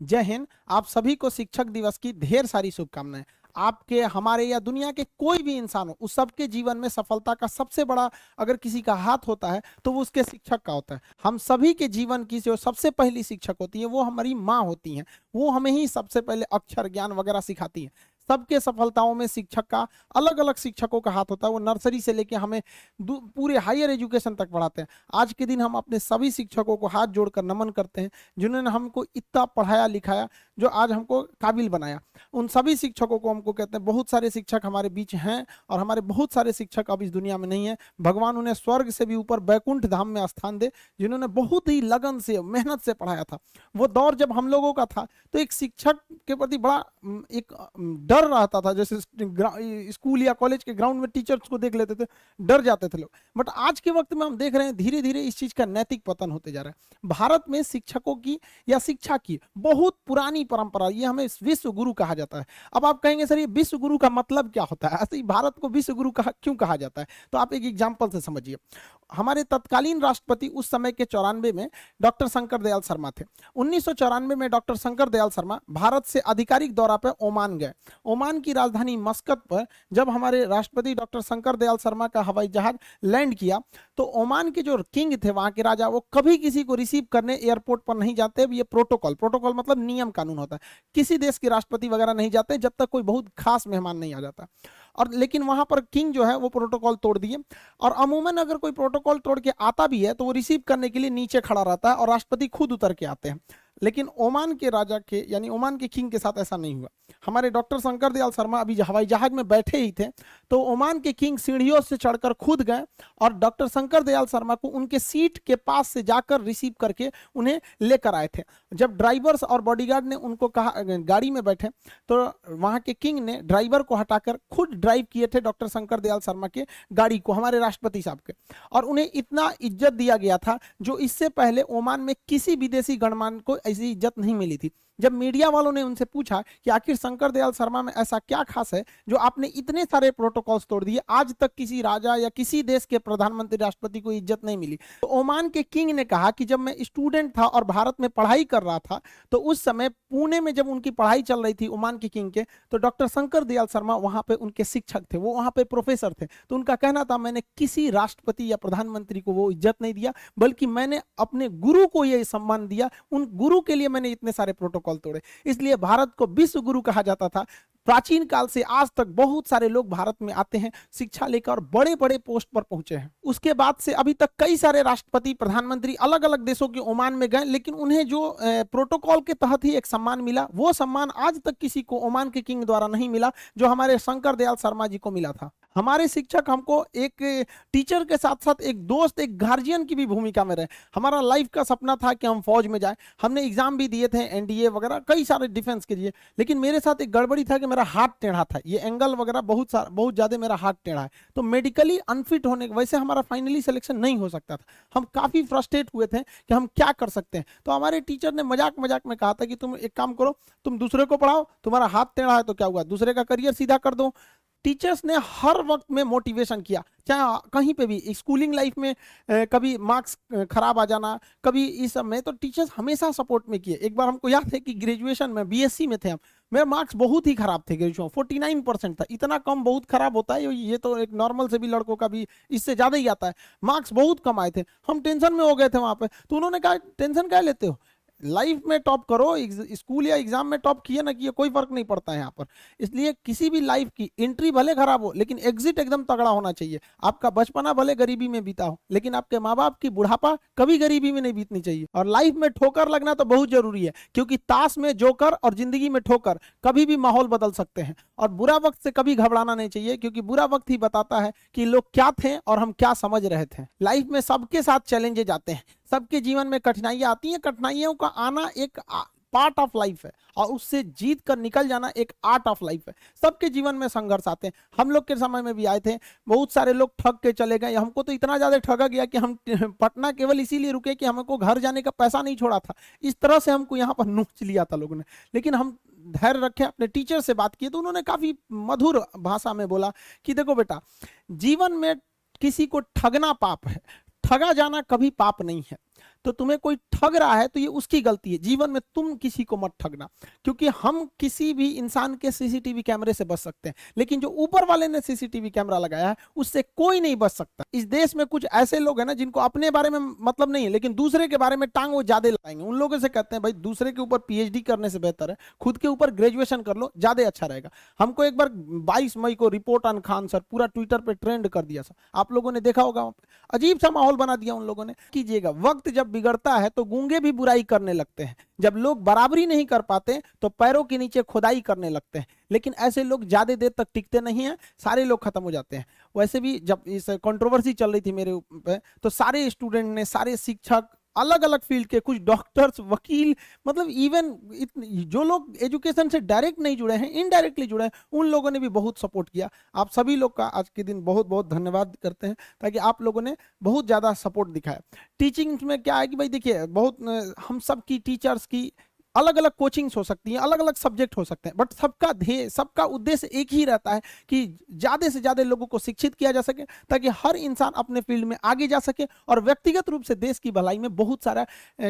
जय हिंद। आप सभी को शिक्षक दिवस की ढेर सारी शुभकामनाएँ। आपके, हमारे या दुनिया के कोई भी इंसान हो, उस सबके जीवन में सफलता का सबसे बड़ा अगर किसी का हाथ होता है तो वो उसके शिक्षक का होता है। हम सभी के जीवन की जो सबसे पहली शिक्षक होती है, वो हमारी माँ होती है। वो हमें ही सबसे पहले अक्षर ज्ञान वगैरह सिखाती है। सबके सफलताओं में शिक्षक का अलग अलग शिक्षकों का हाथ होता है। वो नर्सरी से लेके हमें पूरे हायर एजुकेशन तक पढ़ाते हैं। आज के दिन हम अपने सभी शिक्षकों को हाथ जोड़कर नमन करते हैं, जिन्होंने हमको इतना पढ़ाया लिखाया जो आज हमको काबिल बनाया। उन सभी शिक्षकों को हमको कहते हैं, बहुत सारे शिक्षक हमारे बीच हैं और हमारे बहुत सारे शिक्षक अब इस दुनिया में नहीं है। भगवान उन्हें स्वर्ग से भी ऊपर बैकुंठ धाम में स्थान दे, जिन्होंने बहुत ही लगन से, मेहनत से पढ़ाया था। वो दौर जब हम लोगों का था तो एक शिक्षक के प्रति बड़ा एक डर रहता था। जैसे स्कूल या कॉलेज के ग्राउंड में टीचर्स को देख लेते थे, डर जाते थे लोग। बट आज के वक्त में हम देख रहे हैं धीरे धीरे इस चीज़ का नैतिक पतन होते जा रहा है। भारत में शिक्षकों की या शिक्षा की बहुत पुरानी परंपरा, ये हमें विश्व गुरु कहा जाता है। अब आप कहेंगे, सर, ये विश्व गुरु का मतलब क्या होता है? ऐसे ही भारत को विश्व गुरु कहा, क्यों कहा जाता है? तो आप एक एग्ज़ाम्पल से समझिए। हमारे तत्कालीन राष्ट्रपति उस समय के चौरानवे में डॉक्टर शंकर दयाल शर्मा थे। उन्नीस में डॉक्टर शंकर दयाल शर्मा भारत से आधिकारिक दौरा पर ओमान गए। ओमान की राजधानी मस्कत पर जब हमारे राष्ट्रपति डॉक्टर शंकर दयाल शर्मा का हवाई जहाज़ लैंड किया तो ओमान के जो किंग थे, वहाँ के राजा, वो कभी किसी को रिसीव करने एयरपोर्ट पर नहीं जाते। ये प्रोटोकॉल प्रोटोकॉल मतलब नियम कानून होता है। किसी देश के राष्ट्रपति वगैरह नहीं जाते, जब तक कोई बहुत खास मेहमान नहीं आ जाता। और लेकिन वहाँ पर किंग जो है, वो प्रोटोकॉल तोड़ दिए। और अमूमन अगर कोई प्रोटोकॉल तोड़ के आता भी है तो वो रिसीव करने के लिए नीचे खड़ा रहता है और राष्ट्रपति खुद उतर के आते हैं। लेकिन ओमान के राजा के, यानी ओमान के किंग के साथ ऐसा नहीं हुआ। हमारे डॉक्टर शंकर दयाल शर्मा अभी हवाई जहाज़ में बैठे ही थे तो ओमान के किंग सीढ़ियों से चढ़कर खुद गए और डॉक्टर शंकर दयाल शर्मा को उनके सीट के पास से जाकर रिसीव करके उन्हें लेकर आए थे। जब ड्राइवर्स और बॉडीगार्ड ने उनको कहा गाड़ी में बैठे तो वहाँ के किंग ने ड्राइवर को हटाकर खुद ड्राइव किए थे डॉक्टर शंकर दयाल शर्मा के गाड़ी को, हमारे राष्ट्रपति साहब के। और उन्हें इतना इज़्ज़त दिया गया था जो इससे पहले ओमान में किसी विदेशी गणमान को ऐसी इज़्ज़त नहीं मिली थी। जब मीडिया वालों ने उनसे पूछा कि आखिर शंकर दयाल शर्मा में ऐसा क्या खास है, जो आपने इतने सारे प्रोटोकॉल्स तोड़ दिए, आज तक किसी राजा या किसी देश के प्रधानमंत्री राष्ट्रपति को इज़्ज़त नहीं मिली। तो ओमान के किंग ने कहा कि जब मैं स्टूडेंट था और भारत में पढ़ाई कर रहा था तो उस समय पुणे में जब उनकी पढ़ाई चल रही थी ओमान के किंग के तो डॉक्टर शंकर दयाल शर्मा वहाँ पे उनके शिक्षक थे, वो वहाँ पे प्रोफेसर थे। तो उनका कहना था, मैंने किसी राष्ट्रपति या प्रधानमंत्री को वो इज़्ज़त नहीं दिया, बल्कि मैंने अपने गुरु को ये सम्मान दिया, उन गुरु के लिए मैंने इतने सारे प्रोटोकॉल तोड़े। इसलिए भारत को विश्व गुरु कहा जाता था। प्राचीन काल से आज तक बहुत सारे लोग भारत में आते हैं, शिक्षा लेकर और बड़े बड़े पोस्ट पर पहुँचे हैं। उसके बाद से अभी तक कई सारे राष्ट्रपति, प्रधानमंत्री अलग अलग देशों के ओमान में गए, लेकिन उन्हें जो प्रोटोकॉल के तहत ही एक सम्मान मिला, वो सम्मान आज तक किसी को ओमान के किंग द्वारा नहीं मिला, जो हमारे शंकर दयाल शर्मा जी को मिला था। हमारे शिक्षक हमको एक टीचर के साथ साथ एक दोस्त, एक गार्जियन की भी भूमिका में रहे। हमारा लाइफ का सपना था कि हम फौज में जाए। हमने एग्ज़ाम भी दिए थे, एनडीए वगैरह कई सारे डिफेंस के लिए, लेकिन मेरे साथ एक गड़बड़ी था कि मेरा हाथ टेढ़ा था, ये एंगल वगैरह बहुत सारा बहुत ज़्यादा मेरा हाथ टेढ़ा है। तो मेडिकली अनफिट होने की वजह से हमारा फाइनली सिलेक्शन नहीं हो सकता था। हम काफ़ी फ्रस्ट्रेट हुए थे कि हम क्या कर सकते हैं। तो हमारे टीचर ने मज़ाक मज़ाक में कहा था कि तुम एक काम करो, तुम दूसरे को पढ़ाओ, तुम्हारा हाथ टेढ़ा है तो क्या हुआ? दूसरे का करियर सीधा कर दो। टीचर्स ने हर वक्त में मोटिवेशन किया, चाहे कहीं पे भी स्कूलिंग लाइफ में कभी मार्क्स खराब आ जाना, कभी इस सब में तो टीचर्स हमेशा सपोर्ट में किए। एक बार हमको याद है कि ग्रेजुएशन में बीएससी में थे हम। मेरे मार्क्स बहुत ही खराब थे ग्रेजुएशन फोर्टी नाइन परसेंट था। इतना कम बहुत खराब होता है, ये तो एक नॉर्मल से भी लड़कों का भी इससे ज़्यादा ही आता है। मार्क्स बहुत कम आए थे। हम टेंशन में हो गए थे वहाँ पे। तो उन्होंने कहा टेंशन क्या लेते हो? लाइफ में टॉप करो स्कूल या एग्ज़ाम में टॉप किए ना किए, कोई फ़र्क नहीं पड़ता है यहाँ पर। इसलिए किसी भी लाइफ की एंट्री भले खराब हो, लेकिन एग्जिट एकदम तगड़ा होना चाहिए। आपका बचपना भले गरीबी में बीता हो, लेकिन आपके माँ बाप की बुढ़ापा कभी गरीबी में नहीं बीतनी चाहिए। और लाइफ में ठोकर लगना तो बहुत ज़रूरी है, क्योंकि ताश में जोकर और ज़िंदगी में ठोकर, कभी भी माहौल बदल सकते हैं। और बुरा वक्त से कभी घबराना नहीं चाहिए, क्योंकि बुरा वक्त ही बताता है कि लोग क्या थे और हम क्या समझ रहे थे। लाइफ में सबके साथ चैलेंजेज आते हैं। सबके जीवन में कठिनाइयाँ आती हैं, कठिनाइयों का आना एक पार्ट ऑफ़ लाइफ है और उससे जीत कर निकल जाना एक आर्ट ऑफ़ लाइफ है। सबके जीवन में संघर्ष आते हैं। हम लोग के समय में भी आए थे, बहुत सारे लोग ठग के चले गए। हमको तो इतना ज़्यादा ठगा गया कि हम पटना केवल इसीलिए रुके कि हमको घर जाने का पैसा नहीं छोड़ा था। इस तरह से हमको यहाँ पर नोच लिया था लोगों ने। लेकिन हम धैर्य रखे, अपने टीचर से बात की तो उन्होंने काफ़ी मधुर भाषा में बोला कि देखो बेटा, जीवन में किसी को ठगना पाप है ठगा जाना कभी पाप नहीं है। तो तुम्हें कोई ठग रहा है तो ये उसकी गलती है। जीवन में तुम किसी को मत ठगना, क्योंकि हम किसी भी इंसान के सीसीटीवी कैमरे से बच सकते हैं, लेकिन जो ऊपर वाले ने सीसीटीवी कैमरा लगाया है, उससे कोई नहीं बच सकता। इस देश में कुछ ऐसे लोग हैं ना, जिनको अपने बारे में मतलब नहीं है, लेकिन दूसरे के बारे में टांग वो ज़्यादा लगाएँगे। उन लोगों से कहते हैं, भाई, दूसरे के ऊपर पीएचडी करने से बेहतर है, खुद के ऊपर ग्रेजुएशन कर लो, ज़्यादा अच्छा रहेगा। हमको एक बार बाईस मई को रिपोर्ट ऑन खान सर, पूरा ट्विटर पर ट्रेंड कर दिया सर। आप लोगों ने देखा होगा अजीब सा माहौल बना दिया उन लोगों ने। कीजिएगा, वक्त जब बिगड़ता है तो गूँगे भी बुराई करने लगते हैं। जब लोग बराबरी नहीं कर पाते तो पैरों के नीचे खुदाई करने लगते हैं। लेकिन ऐसे लोग ज़्यादा देर तक टिकते नहीं हैं, सारे लोग खत्म हो जाते हैं। वैसे भी जब इस कंट्रोवर्सी चल रही थी मेरे ऊपर तो सारे स्टूडेंट ने, सारे शिक्षक अलग अलग फ़ील्ड के कुछ डॉक्टर्स वकील मतलब इवन जो लोग एजुकेशन से डायरेक्ट नहीं जुड़े हैं इनडायरेक्टली जुड़े हैं, उन लोगों ने भी बहुत सपोर्ट किया। आप सभी लोग का आज के दिन बहुत बहुत धन्यवाद करते हैं, ताकि आप लोगों ने बहुत ज़्यादा सपोर्ट दिखाया। टीचिंग में क्या है कि भाई देखिए, बहुत, हम सब की टीचर्स की अलग अलग कोचिंग्स हो सकती हैं अलग अलग सब्जेक्ट हो सकते हैं बट सबका ध्येय, सबका उद्देश्य एक ही रहता है कि ज़्यादा से ज़्यादा लोगों को शिक्षित किया जा सके, ताकि हर इंसान अपने फ़ील्ड में आगे जा सके और व्यक्तिगत रूप से देश की भलाई में बहुत सारा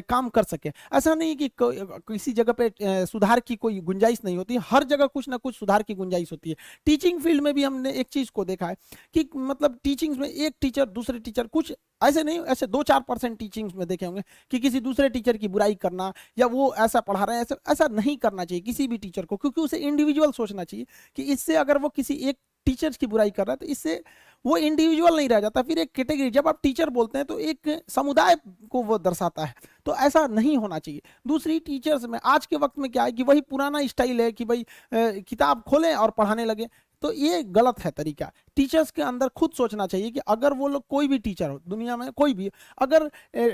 काम कर सके। ऐसा नहीं कि किसी जगह पे सुधार की कोई गुंजाइश नहीं होती, हर जगह कुछ ना कुछ सुधार की गुंजाइश होती है। टीचिंग फ़ील्ड में भी हमने एक चीज़ को देखा है कि मतलब टीचिंग्स में एक टीचर दूसरे टीचर कुछ ऐसे नहीं, ऐसे दो चार परसेंट टीचिंग्स में देखे होंगे कि किसी दूसरे टीचर की बुराई करना या वो ऐसा पढ़ा रहे हैं, ऐसा ऐसा नहीं करना चाहिए किसी भी टीचर को, क्योंकि उसे इंडिविजुअल सोचना चाहिए कि इससे अगर वो किसी एक टीचर्स की बुराई कर रहा है तो इससे वो इंडिविजुअल नहीं रह जाता। फिर एक कैटेगरी जब आप टीचर बोलते हैं तो एक समुदाय को वो दर्शाता है तो ऐसा नहीं होना चाहिए। दूसरी टीचर्स में आज के वक्त में क्या है कि वही पुराना स्टाइल है कि भाई किताब खोलें और पढ़ाने लगे। तो ये गलत है तरीका। टीचर्स के अंदर खुद सोचना चाहिए कि अगर वो लोग कोई भी टीचर हो, दुनिया में कोई भी, अगर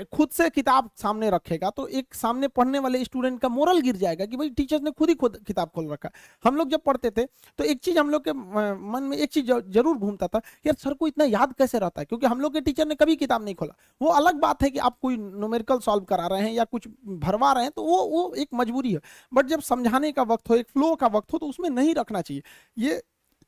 खुद से किताब सामने रखेगा तो एक सामने पढ़ने वाले स्टूडेंट का मोरल गिर जाएगा कि भाई टीचर्स ने खुद ही खुद किताब खोल रखा हम लोग जब पढ़ते थे तो एक चीज़ हम लोग के मन में एक चीज़ ज़रूर घूमता था यार सर को इतना याद कैसे रहता है? क्योंकि हम लोग के टीचर ने कभी किताब नहीं खोला। वो अलग बात है कि आप कोई नोमेरिकल सॉल्व करा रहे हैं या कुछ भरवा रहे हैं तो वो वो एक मजबूरी है। बट जब समझाने का वक्त हो, एक फ्लो का वक्त हो तो उसमें नहीं रखना चाहिए। ये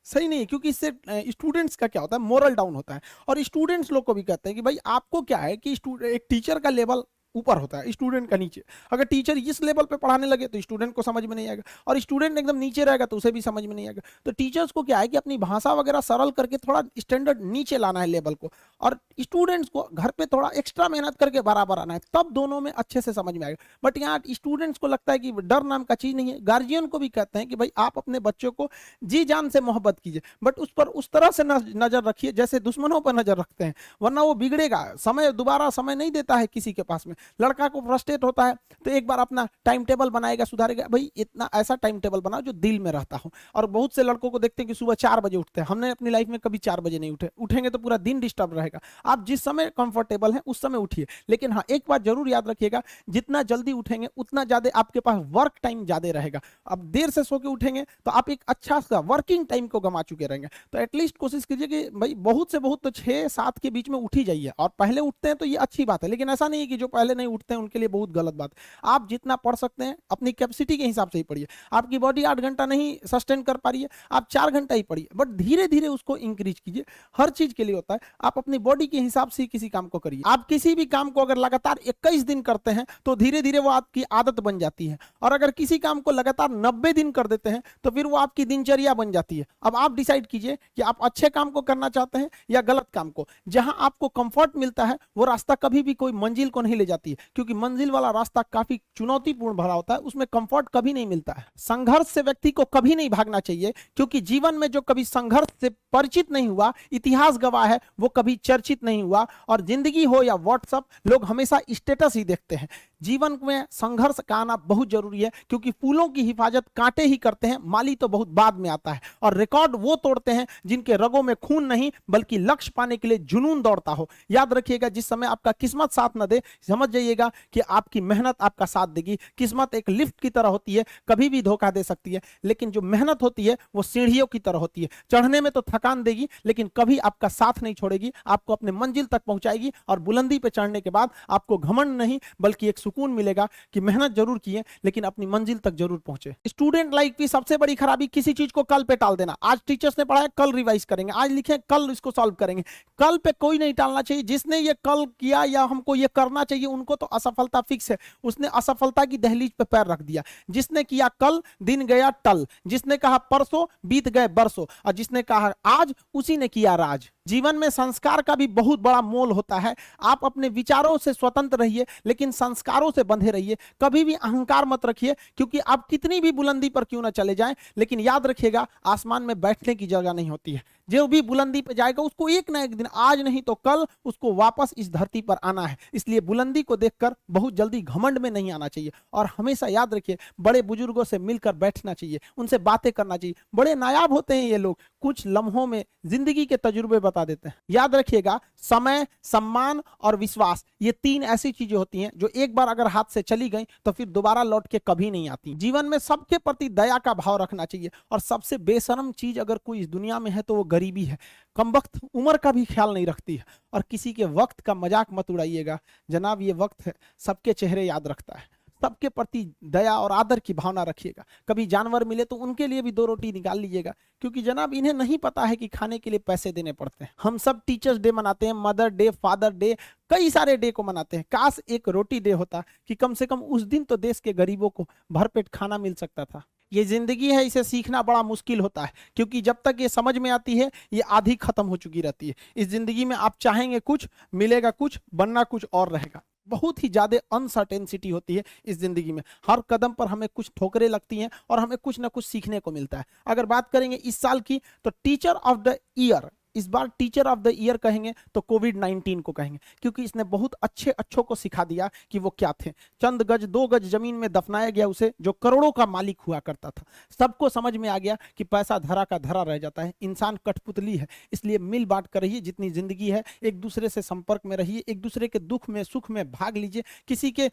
सही नहीं है, क्योंकि इससे स्टूडेंट्स का क्या होता है मोरल डाउन होता है। और स्टूडेंट्स लोग को भी कहते हैं कि भाई आपको क्या है कि एक टीचर का लेवल ऊपर होता है स्टूडेंट का नीचे। अगर टीचर इस लेवल पे पढ़ाने लगे तो स्टूडेंट को समझ में नहीं आएगा। और स्टूडेंट एकदम नीचे रहेगा तो उसे भी समझ में नहीं आएगा। तो टीचर्स को क्या है कि अपनी भाषा वगैरह सरल करके थोड़ा स्टैंडर्ड नीचे लाना है लेवल को। और स्टूडेंट्स को घर पे थोड़ा एक्स्ट्रा मेहनत करके बराबर आना है, तब दोनों में अच्छे से समझ में आएगा। बट यहाँ स्टूडेंट्स को लगता है कि डर नाम का चीज़ नहीं है। गार्जियन को भी कहते हैं कि भाई, आप अपने बच्चों को जी जान से मोहब्बत कीजिए। बट उस पर उस तरह से नज़र रखिए, जैसे दुश्मनों पर नज़र रखते हैं। वरना वो बिगड़ेगा। समय, दोबारा समय नहीं देता है किसी के पास में। लड़का को फ्रस्ट्रेट होता है तो एक बार अपना टाइम टेबल बनाएगा, सुधारेगा, भाई, इतना ऐसा टाइम टेबल बनाओ जो दिल में रहता हो। और बहुत से लड़कों को देखते हैं कि सुबह चार बजे उठते हैं। हमने अपनी लाइफ में कभी चार बजे नहीं उठे। उठेंगे तो पूरा दिन डिस्टर्ब रहेगा। आप जिस समय कंफर्टेबल है, उस समय उठिए। लेकिन हाँ एक बात ज़रूर याद रखिएगा, जितना जल्दी उठेंगे, उतना ज़्यादा आपके पास वर्क टाइम ज़्यादा रहेगा। अब देर से सो के उठेंगे तो आप एक अच्छा सा वर्किंग टाइम को गमा चुके रहेंगे। तो एटलीस्ट कोशिश कीजिए कि, भाई, बहुत से बहुत तो छह, सात के बीच में उठी जाइए। और पहले उठते हैं तो ये अच्छी बात है, लेकिन ऐसा नहीं है कि जो पहले नहीं उठते हैं, उनके लिए बहुत गलत बात। आप जितना पढ़ सकते हैं, अपनी कैपेसिटी के हिसाब से ही पढ़िए। आपकी बॉडी आठ घंटा नहीं सस्टेन कर पा रही है, आप चार घंटा ही पढ़िए। बट धीरे धीरे उसको इंक्रीज कीजिए। हर चीज़ के लिए होता है, आप अपनी बॉडी के हिसाब से किसी काम को करिए। आप किसी भी काम को अगर लगातार इक्कीस दिन करते हैं तो धीरे धीरे वो आपकी आदत बन जाती है। और अगर किसी काम को लगातार नब्बे दिन कर देते हैं तो फिर वो आपकी दिनचर्या बन जाती है। अब आप डिसाइड कीजिए कि आप अच्छे काम को करना चाहते हैं या गलत काम को। जहाँ आपको कंफर्ट मिलता है, वो रास्ता कभी भी कोई मंजिल को नहीं ले जाती। है, क्योंकि मंजिल वाला रास्ता काफ़ी चुनौतीपूर्ण भरा होता है, उसमें कंफर्ट कभी नहीं मिलता है। संघर्ष से व्यक्ति को कभी नहीं भागना चाहिए, क्योंकि जीवन में जो कभी संघर्ष से परिचित नहीं हुआ, इतिहास गवाह है, वो कभी चर्चित नहीं हुआ, और ज़िंदगी हो या व्हाट्सअप लोग हमेशा स्टेटस ही देखते हैं। जीवन में संघर्ष का आना बहुत ज़रूरी है, क्योंकि फूलों की हिफाजत कांटे ही करते हैं, माली तो बहुत बाद में आता है, और रिकॉर्ड वो तोड़ते हैं, जिनके रगों में खून नहीं, बल्कि लक्ष्य पाने के लिए जुनून दौड़ता हो। याद रखिएगा, जिस समय आपका किस्मत साथ न दे, समझ जाइएगा कि आपकी मेहनत आपका साथ देगी। किस्मत एक लिफ्ट की तरह होती है, कभी भी धोखा दे सकती है, लेकिन जो मेहनत होती है, वो सीढ़ियों की तरह होती है। चढ़ने में तो थकान देगी, लेकिन कभी आपका साथ नहीं छोड़ेगी, आपको अपने मंजिल तक पहुंचाएगी और बुलंदी पे चढ़ने के बाद आपको घमंड नहीं, बल्कि एक सुकून मिलेगा कि मेहनत ज़रूर किए लेकिन अपनी मंजिल तक ज़रूर पहुँचे। स्टूडेंट लाइफ की सबसे बड़ी खराबी, किसी चीज़ को कल पे टाल देना। आज टीचर्स ने पढ़ाया, कल रिवाइज करेंगे। आज लिखे, कल इसको सॉल्व करेंगे। कल पे कोई नहीं टालना चाहिए, जिसने ये कल किया या हमको ये करना चाहिए उनको तो असफलता फिक्स है। उसने असफलता की दहलीज पर पैर रख दिया। जिसने किया कल, दिन गया टल। जिसने कहा परसों, बीत गए बरसों। और जिसने कहा आज, उसी ने किया राज। जीवन में संस्कार का भी बहुत बड़ा मोल होता है। आप अपने विचारों से स्वतंत्र रहिए, लेकिन संस्कारों से बंधे रहिए। कभी भी अहंकार मत रखिए, क्योंकि आप कितनी भी बुलंदी पर क्यों ना चले जाएँ, लेकिन याद रखिएगा, आसमान में बैठने की जगह नहीं होती है। जो भी बुलंदी पर जाएगा, उसको एक ना एक दिन, आज नहीं तो कल, उसको वापस इस धरती पर आना है। इसलिए बुलंदी को देखकर बहुत जल्दी घमंड में नहीं आना चाहिए, और हमेशा याद रखिए, बड़े बुज़ुर्गों से मिलकर बैठना चाहिए, उनसे बातें करना चाहिए। बड़े नायाब होते हैं ये लोग। कुछ लम्हों में ज़िंदगी के तजुर्बे बता देते हैं। याद रखिएगा, समय, सम्मान और विश्वास, ये तीन ऐसी चीज़ें होती हैं जो एक बार अगर हाथ से चली गई तो फिर दोबारा लौट के कभी नहीं आती। जीवन में सबके प्रति दया का भाव रखना चाहिए और सबसे बेशरम चीज़ अगर कोई इस दुनिया में है तो वो गरीबी है। कम वक्त उम्र का भी ख्याल नहीं रखती है और किसी के वक्त का मज़ाक मत उड़ाइएगा। जनाब, ये वक्त है, सबके चेहरे याद रखता है। सबके प्रति दया और आदर की भावना रखिएगा। कभी जानवर मिले तो उनके लिए भी दो रोटी निकाल लीजिएगा, क्योंकि जनाब इन्हें नहीं पता है कि खाने के लिए पैसे देने पड़ते हैं। हम सब टीचर्स डे मनाते हैं, मदर डे, फादर डे, कई सारे डे को मनाते हैं। काश एक रोटी डे होता कि कम से कम उस दिन तो देश के गरीबों को भरपेट खाना मिल सकता था। ये ज़िंदगी है, इसे सीखना बड़ा मुश्किल होता है, क्योंकि जब तक ये समझ में आती है, ये आधी खत्म हो चुकी रहती है। इस ज़िंदगी में आप चाहेंगे कुछ, मिलेगा कुछ, बनना कुछ और रहेगा। बहुत ही ज़्यादा अनसर्टेनसिटी होती है इस ज़िंदगी में। हर कदम पर हमें कुछ ठोकरें लगती हैं और हमें कुछ ना कुछ सीखने को मिलता है। अगर बात करेंगे इस साल की तो टीचर ऑफ़ द ईयर इस बार टीचर ऑफ़ द ईयर कहेंगे तो कोविड 19 को कहेंगे, क्योंकि इसने बहुत अच्छे अच्छों को सिखा दिया कि वो क्या थे। चंद गज दो गज ज़मीन में दफनाया गया उसे, जो करोड़ों का मालिक हुआ करता था। सबको समझ में आ गया कि पैसा धरा का धरा रह जाता है। इंसान कठपुतली है, इसलिए मिल बांट कर रहिए जितनी ज़िंदगी है। एक दूसरे से संपर्क में रहिए, एक दूसरे के दुख में, सुख में भाग लीजिए। किसी के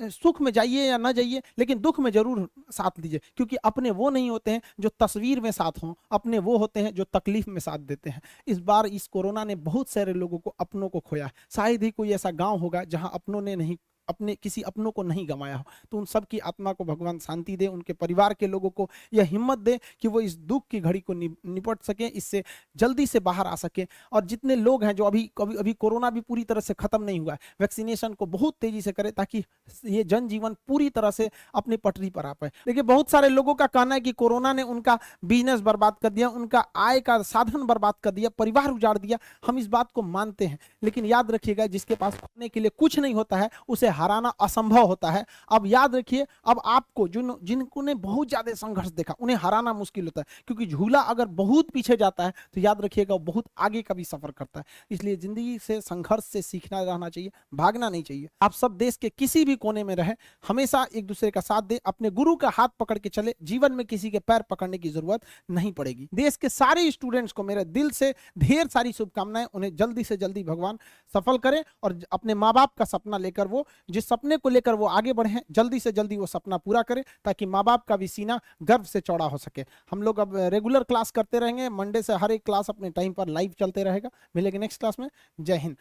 सुख में जाइए या ना जाइए, लेकिन दुख में ज़रूर साथ दीजिए, क्योंकि अपने वो नहीं होते हैं जो तस्वीर में साथ हों, अपने वो होते हैं जो तकलीफ़ में साथ देते हैं। इस बार इस कोरोना ने बहुत सारे लोगों को अपनों को खोया शायद ही कोई ऐसा गाँव होगा जहाँ अपनों ने नहीं अपने, किसी अपनों को नहीं गंवाया हो। तो उन सब की आत्मा को भगवान शांति दे, उनके परिवार के लोगों को यह हिम्मत दे कि वो इस दुख की घड़ी को निपट सके, इससे जल्दी से बाहर आ सके। और जितने लोग हैं जो अभी अभी अभी कोरोना भी पूरी तरह से खत्म नहीं हुआ है, वैक्सीनेशन को बहुत तेज़ी से करें ताकि ये जनजीवन पूरी तरह से अपनी पटरी पर आ पाए। देखिए, बहुत सारे लोगों का कहना है कि कोरोना ने उनका बिज़नेस बर्बाद कर दिया, उनका आय का साधन बर्बाद कर दिया, परिवार उजाड़ दिया। हम इस बात को मानते हैं, लेकिन याद रखिएगा, जिसके पास खाने के लिए कुछ नहीं होता है, उसे हराना असंभव होता है। अब याद रखिए, अब आपको जिन, जिनको ने बहुत ज़्यादा संघर्ष देखा, उन्हें हराना मुश्किल होता है, क्योंकि झूला अगर बहुत पीछे जाता है तो याद रखिएगा बहुत आगे का भी सफ़र करता है। इसलिए ज़िंदगी से, संघर्ष से सीखना रहना चाहिए, भागना नहीं चाहिए। आप सब देश के किसी भी कोने में रहे, हमेशा एक दूसरे का साथ दे, अपने गुरु का हाथ पकड़ के चले, जीवन में किसी के पैर पकड़ने की ज़रूरत नहीं पड़ेगी। देश के सारे स्टूडेंट्स को मेरे दिल से ढेर सारी शुभकामनाएँ, उन्हें जल्दी से जल्दी भगवान सफल करें और अपने माँ बाप का सपना लेकर वो जिस सपने को लेकर वो आगे बढ़े हैं, जल्दी से जल्दी वो सपना पूरा करें ताकि माँ बाप का भी सीना गर्व से चौड़ा हो सके। हम लोग अब रेगुलर क्लास करते रहेंगे मंडे से हर एक क्लास अपने टाइम पर लाइव चलते रहेगा। मिलेंगे नेक्स्ट क्लास में। जय हिंद।